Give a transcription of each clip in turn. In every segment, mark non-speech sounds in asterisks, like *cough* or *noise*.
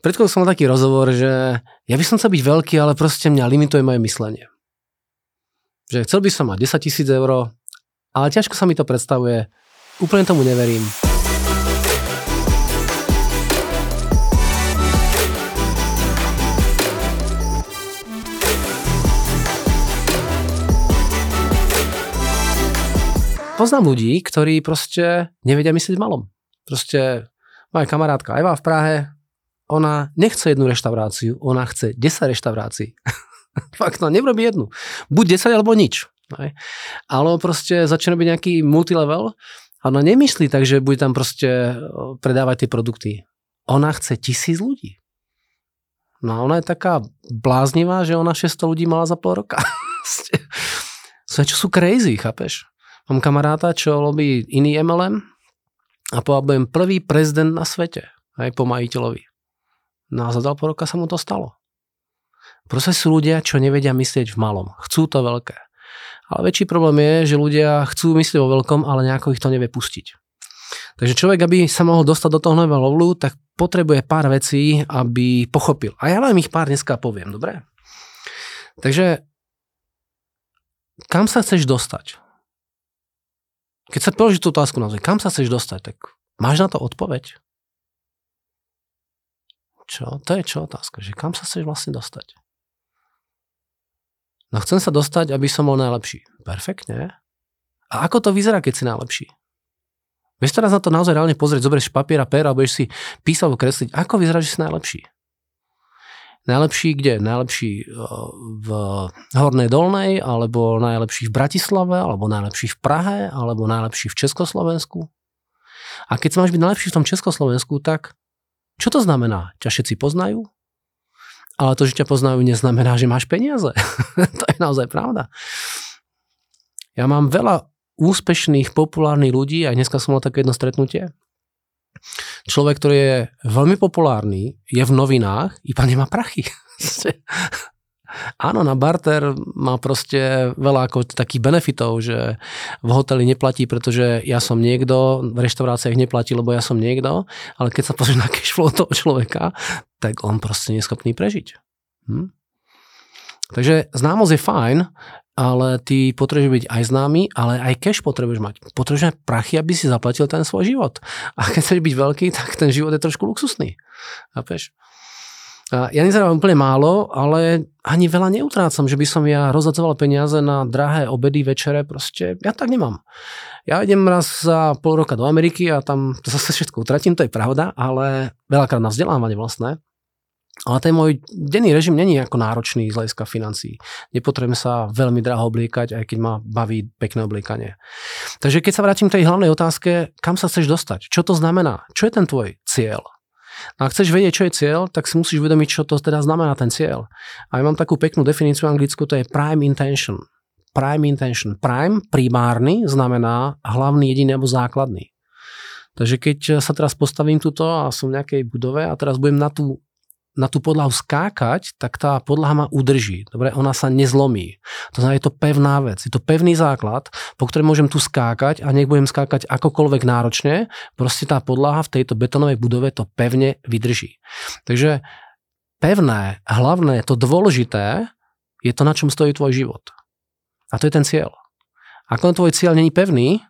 Predtým som mal taký rozhovor, že ja by som chcel byť veľký, ale proste mňa limituje moje myslenie. Že chcel by som mať 10 tisíc eur, ale ťažko sa mi to predstavuje. Úplne tomu neverím. Poznám ľudí, ktorí proste nevedia myslieť malom. Proste moja kamarátka Eva v Prahe, ona nechce jednu reštauráciu, ona chce 10 reštaurácií. *laughs* Fakt, no, neurobí jednu. Buď 10 alebo nič. Ne? Ale proste začne byť nejaký multilevel a ona nemyslí tak, že bude tam proste predávať tie produkty. Ona chce tisíc ľudí. No a ona je taká bláznivá, že ona 600 ľudí mala za pol roka. *laughs* čo sú crazy, chápeš? Mám kamaráta, čo robí iný MLM a povedal, prvý prezident na svete, aj po majiteľovi. No a za po roka sa mu to stalo. Proste sú ľudia, čo nevedia myslieť v malom. Chcú to veľké. Ale väčší problém je, že ľudia chcú myslieť vo veľkom, ale nejako ich to nevie pustiť. Takže človek, aby sa mohol dostať do toho nového lovlu, tak potrebuje pár vecí, aby pochopil. A ja vám ich pár dneska poviem, dobre? Takže kam sa chceš dostať? Keď sa položí tú otázku na kam sa chceš dostať, tak máš na to odpoveď? Čo? To je čo otázka, že kam sa chceš vlastne dostať? No chcem sa dostať, aby som bol najlepší. Perfektne. A ako to vyzerá, keď si najlepší? Vieš teraz na to naozaj reálne pozrieť, zoberieš papier a pér a budeš si písať kresliť, ako vyzerá, že si najlepší. Najlepší kde? Najlepší eh, v Hornej Dolnej, alebo najlepší v Bratislave, alebo najlepší v Prahe, alebo najlepší v Československu. A keď sa máš byť najlepší v tom Československu, tak čo to znamená? Ťa všetci poznajú? Ale to, že ťa poznajú, neznamená, že máš peniaze. *laughs* to je naozaj pravda. Ja mám veľa úspešných, populárnych ľudí, aj dneska som mal také jedno stretnutie. Človek, ktorý je veľmi populárny, je v novinách, iba nemá prachy. *laughs* Áno, na barter má proste veľa ako takých benefitov, že v hoteli neplatí, pretože ja som niekto, v reštauráciách neplatí, lebo ja som niekto, ale keď sa pozrieš na cashflow toho človeka, tak on proste nie je schopný prežiť. Hm? Takže známosť je fajn, ale ty potrebuješ byť aj známy, ale aj cash potrebuješ mať. Potrebuješ prachy, aby si zaplatil ten svoj život. A keď chceš byť veľký, tak ten život je trošku luxusný. Chápeš? Ja nezarábam úplne málo, ale ani veľa neutrácam, že by som ja rozhacoval peniaze na drahé obedy, večere, proste ja tak nemám. Ja idem raz za pol roka do Ameriky a tam *laughs* zase všetko utratím, to je pravda, ale veľakrát na vzdelávanie vlastné. Ale ten môj denný režim není ako náročný z hľadiska financií. Nepotrebujem sa veľmi draho obliekať, aj keď ma baví pekné obliekanie. Takže keď sa vrátim k tej hlavnej otázke, kam sa chceš dostať? Čo to znamená? Čo je ten tvoj cieľ? No a chceš vedieť, čo je cieľ, tak si musíš uvedomiť, čo to teda znamená ten cieľ. A ja mám takú peknú definíciu anglickú, to je prime intention. Prime intention. Prime, primárny, znamená hlavný, jediný alebo základný. Takže keď sa teraz postavím tuto a som v nejakej budove a teraz budem na tú na tú podlahu skákať, tak tá podlaha ma udrží. Dobre, ona sa nezlomí. To znamená, je to pevná vec. Je to pevný základ, po ktorom môžem tu skákať a nech budem skákať akokoľvek náročne, proste tá podlaha v tejto betonovej budove to pevne vydrží. Takže pevné, hlavné, to dôležité je to, na čom stojí tvoj život. A to je ten cieľ. Ako tvoj cieľ není pevný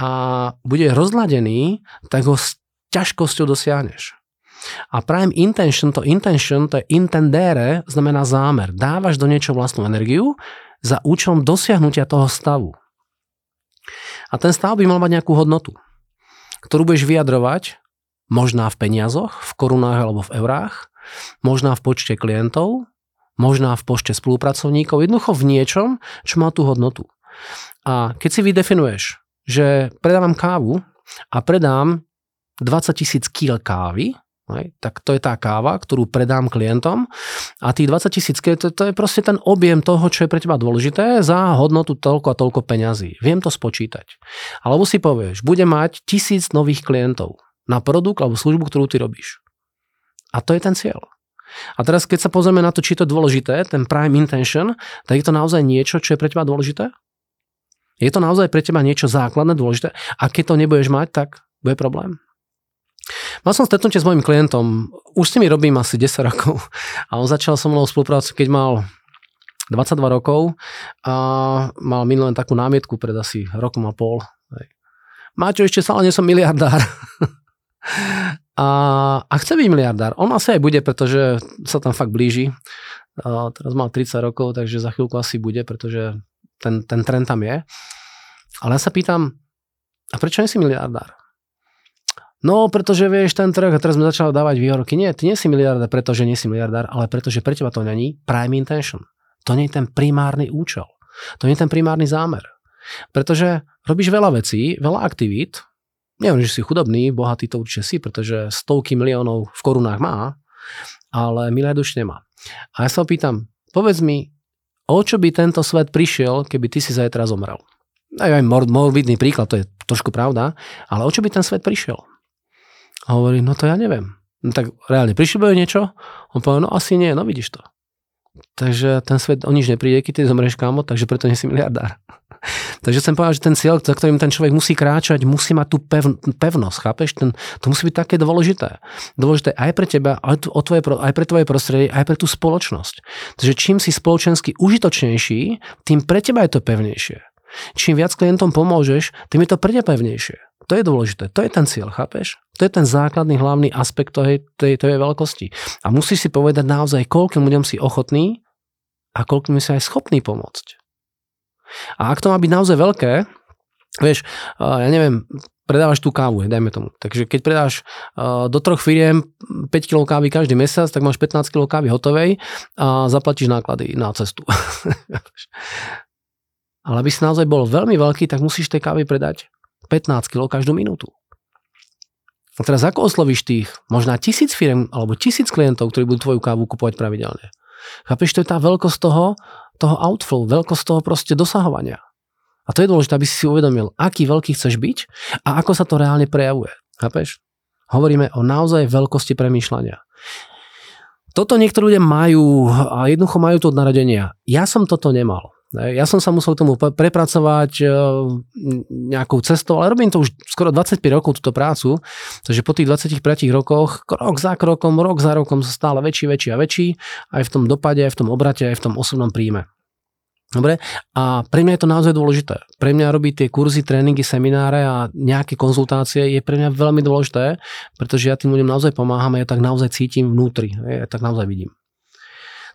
a bude rozladený, tak ho s ťažkosťou dosiahneš. A prime intention, to intention, to je intendere, znamená zámer. Dávaš do niečo vlastnú energiu za účelom dosiahnutia toho stavu. A ten stav by mal mať nejakú hodnotu, ktorú budeš vyjadrovať možná v peniazoch, v korunách alebo v eurách, možná v počte klientov, možná v počte spolupracovníkov, jednoducho v niečom, čo má tú hodnotu. A keď si vydefinuješ, že predávam kávu a predám 20 tisíc kg kávy, Hej, tak to je tá káva, ktorú predám klientom a tých 20 tisíc, to, to je proste ten objem toho, čo je pre teba dôležité za hodnotu toľko a toľko peňazí. Viem to spočítať. Alebo si povieš, bude mať tisíc nových klientov na produkt alebo službu, ktorú ty robíš. A to je ten cieľ. A teraz, keď sa pozrieme na to, či to je dôležité, ten prime intention, tak je to naozaj niečo, čo je pre teba dôležité? Je to naozaj pre teba niečo základné, dôležité? A keď to nebudeš mať, tak bude problém. Mal som stretnutie s mojim klientom, už s nimi robím asi 10 rokov a on začal so mnou spoluprácu, keď mal 22 rokov a mal minulé takú námietku pred asi rokom a pol. Máčo, ešte stále nie som miliardár. *laughs* a, a chce byť miliardár. On asi aj bude, pretože sa tam fakt blíži. A teraz mal 30 rokov, takže za chvíľku asi bude, pretože ten, ten trend tam je. Ale ja sa pýtam, a prečo nie si miliardár? No, pretože vieš, ten trh, a teraz sme začali dávať výhovorky. Nie, ty nie si miliardár, pretože nie si miliardár, ale pretože pre teba to není prime intention. To nie je ten primárny účel. To nie je ten primárny zámer. Pretože robíš veľa vecí, veľa aktivít, neviem, že si chudobný, bohatý to určite si, pretože stovky miliónov v korunách má, ale miliard už nemá. A ja sa opýtam, povedz mi, o čo by tento svet prišiel, keby ty si zajtra zomrel? Aj morbidný príklad, to je trošku pravda, ale o čo by ten svet prišiel? A hovorí, no to ja neviem. No tak reálne, prišli by niečo? On povedal, no asi nie, no vidíš to. Takže ten svet o nič nepríde, keď ty zomrieš kámo, takže preto nie si miliardár. *laughs* takže chcem povedať, že ten cieľ, za ktorým ten človek musí kráčať, musí mať tú pev, pevnosť, chápeš? Ten, to musí byť také dôležité. Dôležité aj pre teba, aj, o tvoje, aj pre tvoje prostredie, aj pre tú spoločnosť. Takže čím si spoločensky užitočnejší, tým pre teba je to pevnejšie. Čím viac klientom pomôžeš, tým je to teba pevnejšie. To je dôležité. To je ten cieľ, chápeš? To je ten základný hlavný aspekt tej, tej, tej veľkosti. A musíš si povedať naozaj, koľkým ľuďom si ochotný a koľkým si aj schopný pomôcť. A ak to má byť naozaj veľké, vieš, ja neviem, predávaš tú kávu, dajme tomu. Takže keď predáš do troch firiem 5 kg kávy každý mesiac, tak máš 15 kg kávy hotovej a zaplatíš náklady na cestu. *laughs* Ale aby si naozaj bol veľmi veľký, tak musíš tej kávy predať 15 kg každú minútu. A teraz ako oslovíš tých možná tisíc firm alebo tisíc klientov, ktorí budú tvoju kávu kupovať pravidelne? Chápeš, to je tá veľkosť toho, toho outflow, veľkosť toho proste dosahovania. A to je dôležité, aby si si uvedomil, aký veľký chceš byť a ako sa to reálne prejavuje. Chápeš? Hovoríme o naozaj veľkosti premýšľania. Toto niektorí ľudia majú a jednoducho majú to od narodenia. Ja som toto nemal. Ja som sa musel tomu prepracovať e, nejakou cestou, ale robím to už skoro 25 rokov túto prácu, takže po tých 25 rokoch, krok za krokom, rok za rokom sa stále väčší, väčší a väčší, aj v tom dopade, aj v tom obrate, aj v tom osobnom príjme. Dobre? A pre mňa je to naozaj dôležité. Pre mňa robiť tie kurzy, tréningy, semináre a nejaké konzultácie je pre mňa veľmi dôležité, pretože ja tým ľuďom naozaj pomáham a ja tak naozaj cítim vnútri. Ja tak naozaj vidím.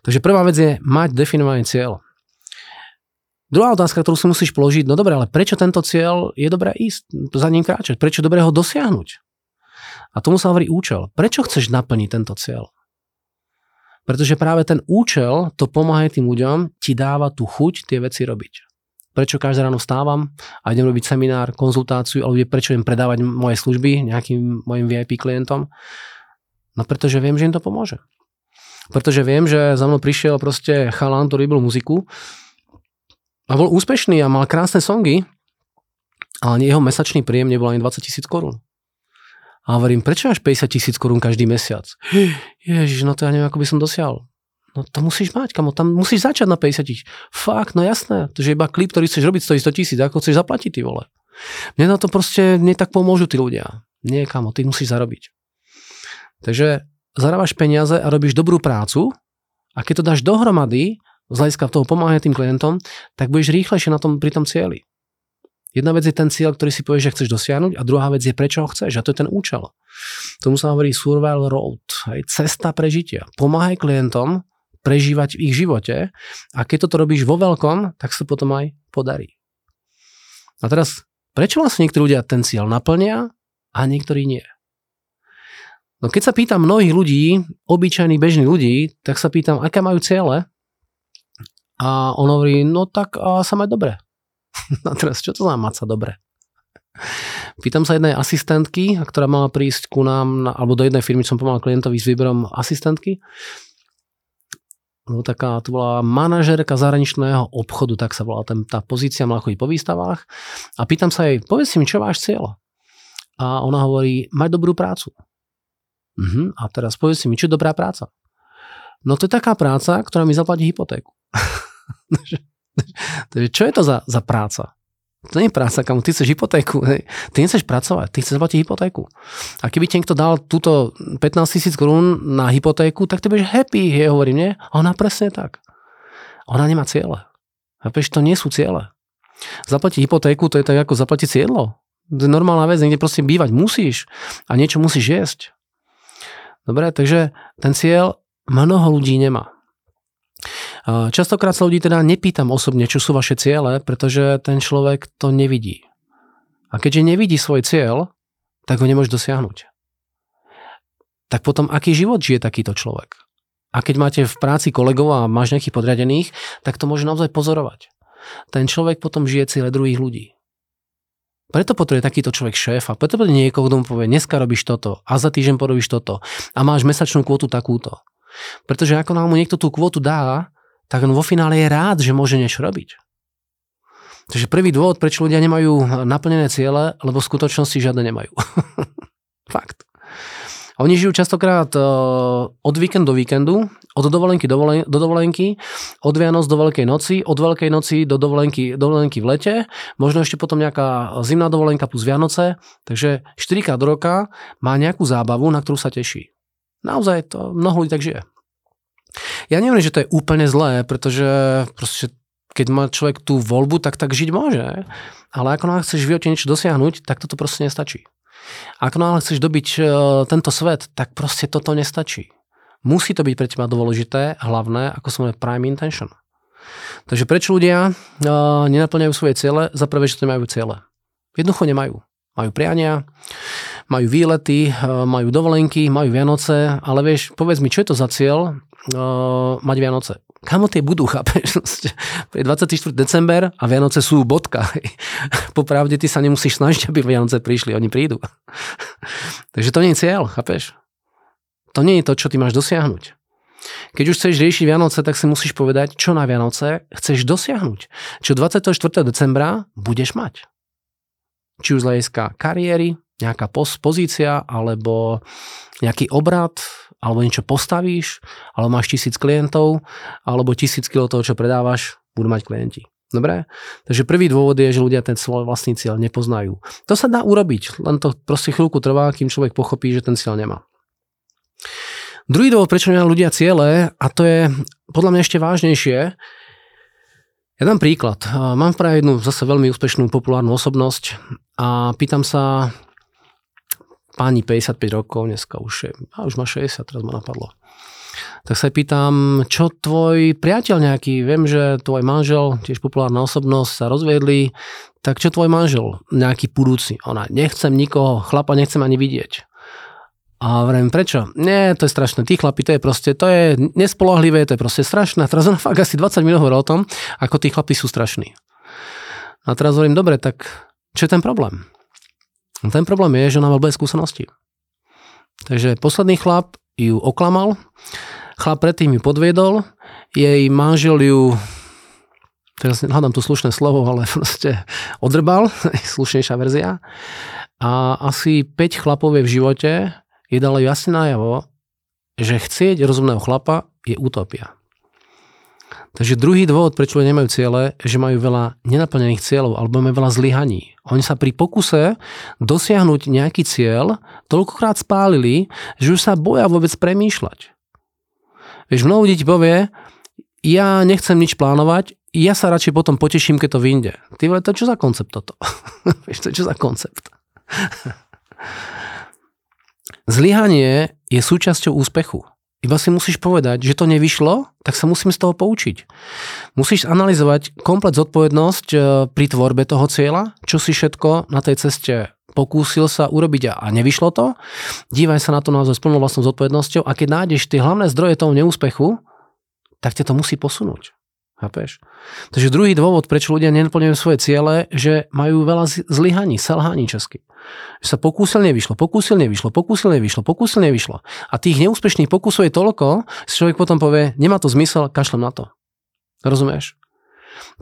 Takže prvá vec je mať definovaný cieľ. Druhá otázka, ktorú si musíš položiť, no dobre, ale prečo tento cieľ je dobré ísť, za ním kráčať? Prečo dobré ho dosiahnuť? A tomu sa hovorí účel. Prečo chceš naplniť tento cieľ? Pretože práve ten účel, to pomáha tým ľuďom, ti dáva tú chuť tie veci robiť. Prečo každé ráno stávam a idem robiť seminár, konzultáciu, alebo prečo idem predávať moje služby nejakým mojim VIP klientom? No pretože viem, že im to pomôže. Pretože viem, že za mnou prišiel proste chalán, ktorý robil muziku a bol úspešný a mal krásne songy, ale jeho mesačný príjem nebol ani 20 tisíc korún. A hovorím, prečo máš 50 tisíc korún každý mesiac? *gasps* Ježiš, no to ja neviem, ako by som dosiahol. No to musíš mať, kamo, tam musíš začať na 50 tisíc. Fakt, no jasné, to je iba klip, ktorý chceš robiť, stojí 100 tisíc, ako chceš zaplatiť, ty vole. Mne na to proste, mne pomôžu tí ľudia. Nie, kamo, ty musíš zarobiť. Takže zarábaš peniaze a robíš dobrú prácu a keď to dáš dohromady, z hľadiska toho pomáhania tým klientom, tak budeš rýchlejšie na tom, pri tom cieli. Jedna vec je ten cieľ, ktorý si povieš, že chceš dosiahnuť a druhá vec je, prečo ho chceš a to je ten účel. Tomu sa hovorí survival road, aj cesta prežitia. Pomáhaj klientom prežívať v ich živote a keď toto robíš vo veľkom, tak sa potom aj podarí. A teraz, prečo vlastne niektorí ľudia ten cieľ naplnia a niektorí nie? No keď sa pýtam mnohých ľudí, obyčajných bežných ľudí, tak sa pýtam, aké majú ciele a on hovorí, no tak a sa mať dobre. *laughs* a teraz, čo to znamená mať sa dobre? Pýtam sa jednej asistentky, ktorá mala prísť ku nám, na, alebo do jednej firmy som pomal klientovi s výberom asistentky. No, taká, to bola manažerka zahraničného obchodu, tak sa volala ten, tá pozícia, mala chodiť po výstavách. A pýtam sa jej, povedz mi, čo váš cieľ? A ona hovorí, mať dobrú prácu. Uh-huh. A teraz povedz si mi, čo je dobrá práca? No to je taká práca, ktorá mi zaplatí hypotéku. *laughs* *laughs* Takže čo je to za, za práca? To nie je práca, kam ty chceš hypotéku. Hej. Ty nechceš pracovať, ty chceš zaplatiť hypotéku. A keby ti niekto dal túto 15 tisíc korún na hypotéku, tak ty budeš happy, hej, hovorím, nie? A ona presne tak. Ona nemá ciele. Chápeš, to nie sú ciele. Zaplatiť hypotéku, to je tak ako zaplatiť jedlo. To je normálna vec, niekde proste bývať musíš a niečo musíš jesť. Dobre, takže ten cieľ mnoho ľudí nemá. Častokrát sa ľudí teda nepýtam osobne, čo sú vaše ciele, pretože ten človek to nevidí. A keďže nevidí svoj cieľ, tak ho nemôže dosiahnuť. Tak potom aký život žije takýto človek? A keď máte v práci kolegov a máš nejakých podriadených, tak to môže naozaj pozorovať. Ten človek potom žije cieľe druhých ľudí. Preto potrebuje takýto človek šéfa, preto potrebuje niekoho, kto mu povie, dneska robíš toto a za týždeň porobíš toto a máš mesačnú kvotu takúto. Pretože ako nám mu niekto tú kvotu dá, tak on vo finále je rád, že môže niečo robiť. Takže prvý dôvod, prečo ľudia nemajú naplnené ciele, lebo v skutočnosti žiadne nemajú. *laughs* Fakt. Oni žijú častokrát uh, od víkendu do víkendu, od dovolenky do, do dovolenky, od Vianoc do Veľkej noci, od Veľkej noci do dovolenky, dovolenky v lete, možno ešte potom nejaká zimná dovolenka plus Vianoce, takže 4 krát do roka má nejakú zábavu, na ktorú sa teší. Naozaj to mnoho ľudí tak žije. Ja neviem, že to je úplne zlé, pretože proste keď má človek tú voľbu, tak tak žiť môže. Ale ako náhle chceš v živote niečo dosiahnuť, tak toto proste nestačí. Ako náhle chceš dobiť uh, tento svet, tak proste toto nestačí. Musí to byť pre teba dôležité, hlavné, ako som prime intention. Takže prečo ľudia uh, nenaplňajú svoje ciele? Za prvé, že to nemajú ciele. Jednoducho nemajú. Majú priania, majú výlety, uh, majú dovolenky, majú Vianoce, ale vieš, povedz mi, čo je to za cieľ, uh, mať Vianoce. Kamo tie budú, *laughs* chápeš? Je 24. december a Vianoce sú bodka. *laughs* Popravde ty sa nemusíš snažiť, aby Vianoce prišli, oni prídu. *laughs* Takže to nie je cieľ, chápeš? To nie je to, čo ty máš dosiahnuť. Keď už chceš riešiť Vianoce, tak si musíš povedať, čo na Vianoce chceš dosiahnuť. Čo 24. decembra budeš mať. Či už z hľadiska kariéry, nejaká pozícia, alebo nejaký obrad, alebo niečo postavíš, alebo máš tisíc klientov, alebo tisíc kilo toho, čo predávaš, budú mať klienti. Dobre? Takže prvý dôvod je, že ľudia ten svoj vlastný cieľ nepoznajú. To sa dá urobiť, len to proste chvíľku trvá, kým človek pochopí, že ten cieľ nemá. Druhý dôvod, prečo nemá ľudia ciele, a to je podľa mňa ešte vážnejšie, ja dám príklad. Mám práve jednu zase veľmi úspešnú populárnu osobnosť a pýtam sa, páni 55 rokov, dneska už, je, a už má 60, teraz ma napadlo. Tak sa pýtam, čo tvoj priateľ nejaký, viem, že tvoj manžel, tiež populárna osobnosť, sa rozviedli, tak čo tvoj manžel, nejaký budúci? Ona, nechcem nikoho, chlapa nechcem ani vidieť. A vrem, prečo? Nie, to je strašné. Tí chlapi, to je proste, to je nespolahlivé, to je proste strašné. A teraz ona fakt asi 20 minút hovorí o tom, ako tí chlapi sú strašní. A teraz hovorím, dobre, tak čo je ten problém? No ten problém je, že ona mal bez skúsenosti. Takže posledný chlap ju oklamal, chlap predtým ju podviedol, jej manžel ju teraz hľadám tu slušné slovo, ale *laughs* proste odrbal, *laughs* slušnejšia verzia. A asi 5 chlapov je v živote je dalo jasne najavo, že chcieť rozumného chlapa je utopia. Takže druhý dôvod, prečo nemajú ciele, že majú veľa nenaplnených cieľov alebo majú veľa zlyhaní. Oni sa pri pokuse dosiahnuť nejaký cieľ toľkokrát spálili, že už sa boja vôbec premýšľať. Vieš, mnoho ľudí povie, ja nechcem nič plánovať, ja sa radšej potom poteším, keď to vyjde. Ty vole, to čo za koncept toto? *laughs* Vieš, to čo za koncept? *laughs* Zlyhanie je súčasťou úspechu. Iba si musíš povedať, že to nevyšlo, tak sa musím z toho poučiť. Musíš analyzovať komplet zodpovednosť e, pri tvorbe toho cieľa, čo si všetko na tej ceste pokúsil sa urobiť a nevyšlo to. Dívaj sa na to naozaj s plnou vlastnou zodpovednosťou a keď nájdeš tie hlavné zdroje toho neúspechu, tak ťa to musí posunúť. Chápeš? Takže druhý dôvod, prečo ľudia nenaplňujú svoje ciele, že majú veľa zlyhaní, selhaní česky. Že sa pokúsil, nevyšlo, pokúsil, nevyšlo, pokúsil, nevyšlo, pokúsil, nevyšlo. A tých neúspešných pokusov je toľko, že človek potom povie, nemá to zmysel, kašlem na to. Rozumieš?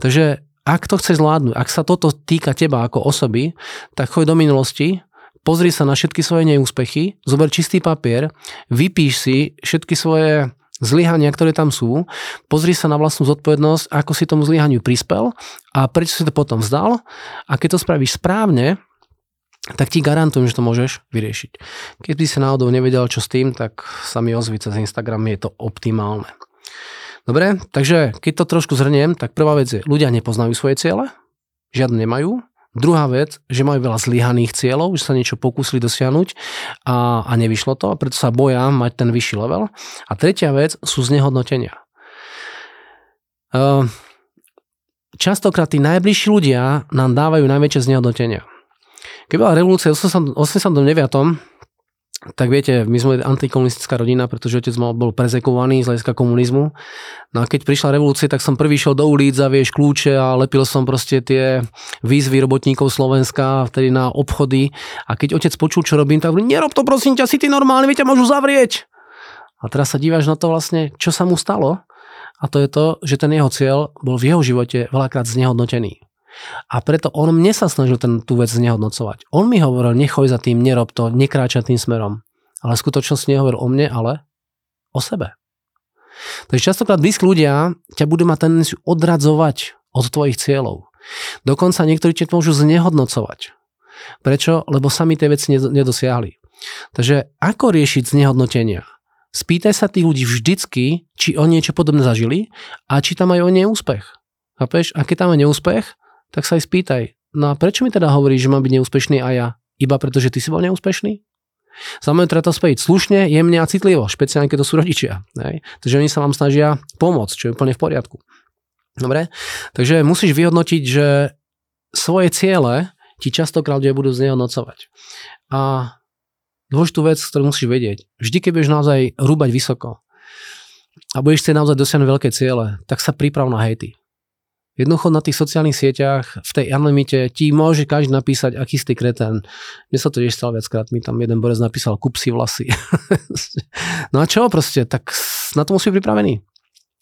Takže ak to chce zvládnuť, ak sa toto týka teba ako osoby, tak choď do minulosti, pozri sa na všetky svoje neúspechy, zober čistý papier, vypíš si všetky svoje zlyhania, ktoré tam sú, pozri sa na vlastnú zodpovednosť, ako si tomu zlyhaniu prispel a prečo si to potom vzdal a keď to spravíš správne, tak ti garantujem, že to môžeš vyriešiť. Keď by si náhodou nevedel, čo s tým, tak sa mi ozvi cez Instagram, je to optimálne. Dobre, takže keď to trošku zhrniem, tak prvá vec je, ľudia nepoznajú svoje ciele, žiadne nemajú. Druhá vec, že majú veľa zlyhaných cieľov, že sa niečo pokúsili dosiahnuť a, a nevyšlo to, preto sa boja mať ten vyšší level. A tretia vec sú znehodnotenia. Uh, častokrát tí najbližší ľudia nám dávajú najväčšie znehodnotenia. Keď bola revolúcia v 89 tak viete, my sme antikomunistická rodina, pretože otec mal, bol prezekovaný z hľadiska komunizmu. No a keď prišla revolúcia, tak som prvý šiel do ulic a vieš kľúče a lepil som proste tie výzvy robotníkov Slovenska, vtedy na obchody. A keď otec počul, čo robím, tak hovorí, nerob to prosím ťa, si ty normálny, viete, môžu zavrieť. A teraz sa díváš na to vlastne, čo sa mu stalo. A to je to, že ten jeho cieľ bol v jeho živote veľakrát znehodnotený. A preto on mne sa snažil ten, tú vec znehodnocovať. On mi hovoril, nechoj za tým, nerob to, nekráča tým smerom. Ale v skutočnosti nehovoril o mne, ale o sebe. Takže častokrát blízki ľudia ťa budú mať tendenciu odradzovať od tvojich cieľov. Dokonca niektorí ťa môžu znehodnocovať. Prečo? Lebo sami tie veci nedosiahli. Takže ako riešiť znehodnotenia? Spýtaj sa tých ľudí vždycky, či oni niečo podobné zažili a či tam majú neúspech. Chápeš? A keď tam je neúspech, tak sa aj spýtaj, no a prečo mi teda hovoríš, že mám byť neúspešný a ja? Iba preto, že ty si bol neúspešný? Samozrejme treba to spojiť slušne, jemne a citlivo, špeciálne keď to sú rodičia. Hej? Takže oni sa vám snažia pomôcť, čo je úplne v poriadku. Dobre? Takže musíš vyhodnotiť, že svoje ciele ti častokrát ľudia budú znehodnocovať. A dôležitú vec, ktorú musíš vedieť, vždy keď budeš naozaj rúbať vysoko a budeš chcieť naozaj dosiahnuť veľké ciele, tak sa priprav na hejty. Jednoducho na tých sociálnych sieťach, v tej anonimite ti môže každý napísať, aký si kretén. Mne sa to tiež stalo viackrát, mi tam jeden borec napísal, kup si vlasy. *laughs* no a čo proste, tak na to musí pripravený.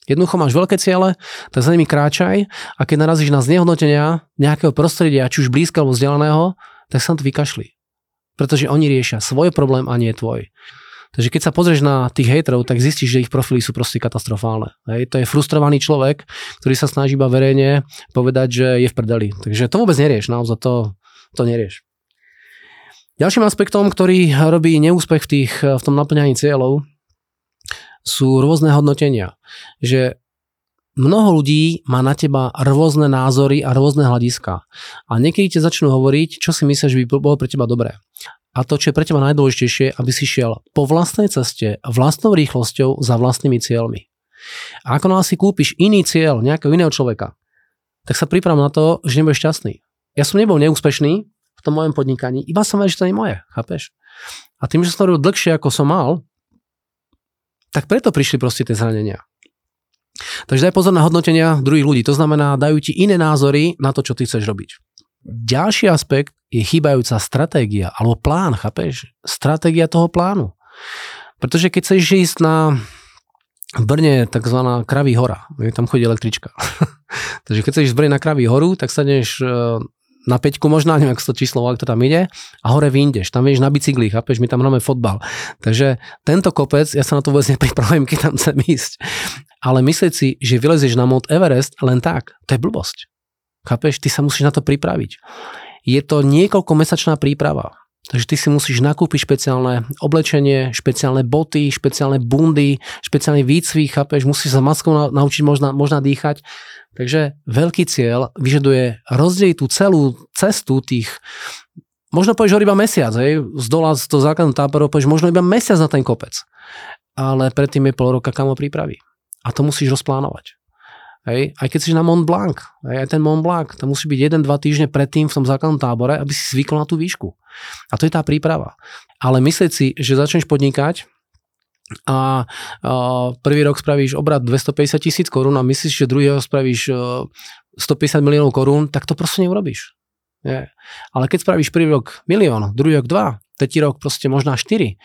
Jednoducho máš veľké ciele, tak za nimi kráčaj a keď narazíš na znehodnotenia nejakého prostredia, či už blízka alebo vzdialeného, tak sa na to vykašli. Pretože oni riešia svoj problém a nie tvoj. Takže keď sa pozrieš na tých hejterov, tak zistíš, že ich profily sú proste katastrofálne. Hej, to je frustrovaný človek, ktorý sa snaží iba verejne povedať, že je v prdeli. Takže to vôbec nerieš, naozaj to, to nerieš. Ďalším aspektom, ktorý robí neúspech v, tých, v tom naplňaní cieľov, sú rôzne hodnotenia. Že mnoho ľudí má na teba rôzne názory a rôzne hľadiska. A niekedy ti začnú hovoriť, čo si myslíš, že by bolo pre teba dobré a to, čo je pre teba najdôležitejšie, aby si šiel po vlastnej ceste, vlastnou rýchlosťou za vlastnými cieľmi. A ako nás si kúpiš iný cieľ nejakého iného človeka, tak sa priprav na to, že nebudeš šťastný. Ja som nebol neúspešný v tom mojom podnikaní, iba som vedel, že to nie je moje, chápeš? A tým, že som to robil dlhšie, ako som mal, tak preto prišli proste tie zranenia. Takže daj pozor na hodnotenia druhých ľudí. To znamená, dajú ti iné názory na to, čo ty chceš robiť. Ďalší aspekt je chýbajúca stratégia alebo plán, chápeš? Stratégia toho plánu. Pretože keď chceš ísť na v Brne tzv. Kraví hora, tam chodí električka. *laughs* Takže keď chceš v Brne na Kraví horu, tak staneš e, na peťku možno, neviem, ako to číslo, ak to tam ide, a hore vyjdeš, tam vieš na bicykli, chápeš, my tam hráme fotbal. Takže tento kopec, ja sa na to vôbec nepripravujem, *laughs* keď tam chcem ísť. Ale myslieť si, že vylezieš na Mount Everest len tak, to je blbosť. Chápeš, ty sa musíš na to pripraviť. Je to niekoľko mesačná príprava. Takže ty si musíš nakúpiť špeciálne oblečenie, špeciálne boty, špeciálne bundy, špeciálny výcvik, chápeš, musíš sa maskou naučiť možná, možná dýchať. Takže veľký cieľ vyžaduje rozdeliť tú celú cestu tých Možno povieš iba mesiac, hej, z dola z toho základného táboru povieš možno iba mesiac na ten kopec. Ale predtým je pol roka kamo prípravy. A to musíš rozplánovať. Hej, aj keď si na Mont Blanc, hej, aj ten Mont Blanc, to musí byť 1-2 týždne predtým v tom základnom tábore, aby si zvykol na tú výšku. A to je tá príprava. Ale myslieť si, že začneš podnikať a, a prvý rok spravíš obrad 250 tisíc korún a myslíš, že druhý rok spravíš 150 miliónov korún, tak to proste neurobíš. Nie. Ale keď spravíš prvý rok milión, druhý rok dva, tretí rok proste možná 4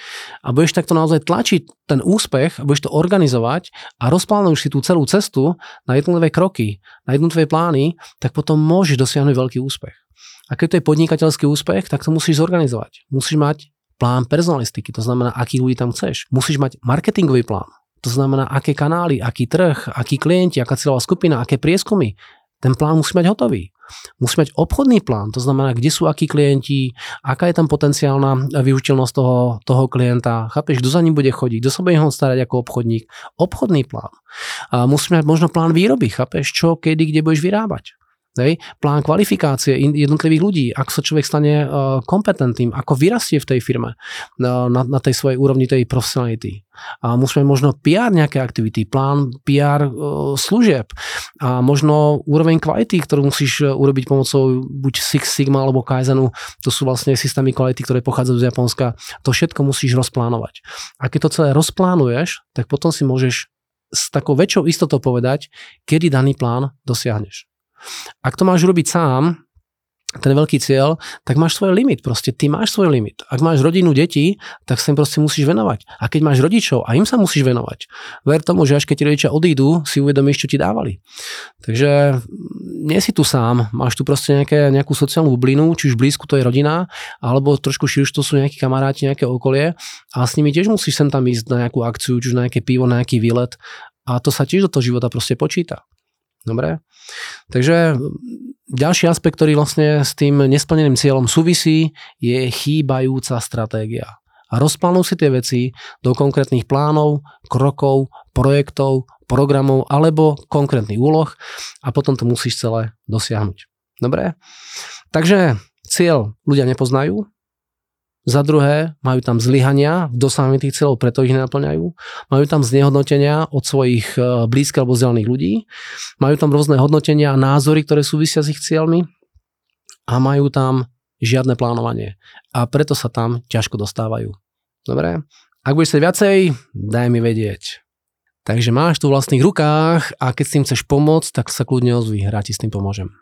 a budeš takto naozaj tlačiť ten úspech a budeš to organizovať a rozplánuješ si tú celú cestu na jednotlivé kroky, na jednotlivé plány, tak potom môžeš dosiahnuť veľký úspech. A keď to je podnikateľský úspech, tak to musíš zorganizovať. Musíš mať plán personalistiky, to znamená, aký ľudí tam chceš. Musíš mať marketingový plán. To znamená, aké kanály, aký trh, akí klienti, aká cieľová skupina, aké prieskumy. Ten plán musí mať hotový. Musí mať obchodný plán, to znamená, kde sú akí klienti, aká je tam potenciálna využiteľnosť toho, toho klienta, chápeš, kto za ním bude chodiť, kto sa bude ho starať ako obchodník. Obchodný plán. A musí mať možno plán výroby, chápeš, čo, kedy, kde budeš vyrábať. Hej. Plán kvalifikácie jednotlivých ľudí, ako sa človek stane uh, kompetentným, ako vyrastie v tej firme uh, na, na tej svojej úrovni tej profesionality. A musíme možno PR nejaké aktivity, plán PR uh, služieb a možno úroveň kvality, ktorú musíš urobiť pomocou buď Six Sigma alebo Kaizenu, to sú vlastne systémy kvality, ktoré pochádzajú z Japonska. To všetko musíš rozplánovať. A keď to celé rozplánuješ, tak potom si môžeš s takou väčšou istotou povedať, kedy daný plán dosiahneš. Ak to máš robiť sám, ten veľký cieľ, tak máš svoj limit. Proste ty máš svoj limit. Ak máš rodinu, deti, tak sa im proste musíš venovať. A keď máš rodičov, a im sa musíš venovať. Ver tomu, že až keď ti rodičia odídu, si uvedomíš, čo ti dávali. Takže nie si tu sám, máš tu proste nejaké, nejakú sociálnu bublinu, či už blízku to je rodina, alebo trošku širšie to sú nejakí kamaráti, nejaké okolie a s nimi tiež musíš sem tam ísť na nejakú akciu, či už na nejaké pivo, na nejaký výlet a to sa tiež do toho života proste počíta. Dobre? Takže ďalší aspekt, ktorý vlastne s tým nesplneným cieľom súvisí, je chýbajúca stratégia. A rozplánuj si tie veci do konkrétnych plánov, krokov, projektov, programov alebo konkrétnych úloh a potom to musíš celé dosiahnuť. Dobre? Takže cieľ ľudia nepoznajú, za druhé, majú tam zlyhania v dosahovaní tých cieľov, preto ich nenaplňajú. Majú tam znehodnotenia od svojich e, blízkych alebo vzdialených ľudí. Majú tam rôzne hodnotenia a názory, ktoré súvisia s ich cieľmi. A majú tam žiadne plánovanie. A preto sa tam ťažko dostávajú. Dobre? Ak budeš chcieť viacej, daj mi vedieť. Takže máš tu vlastných rukách a keď s tým chceš pomôcť, tak sa kľudne ozví, rád ti s tým pomôžem.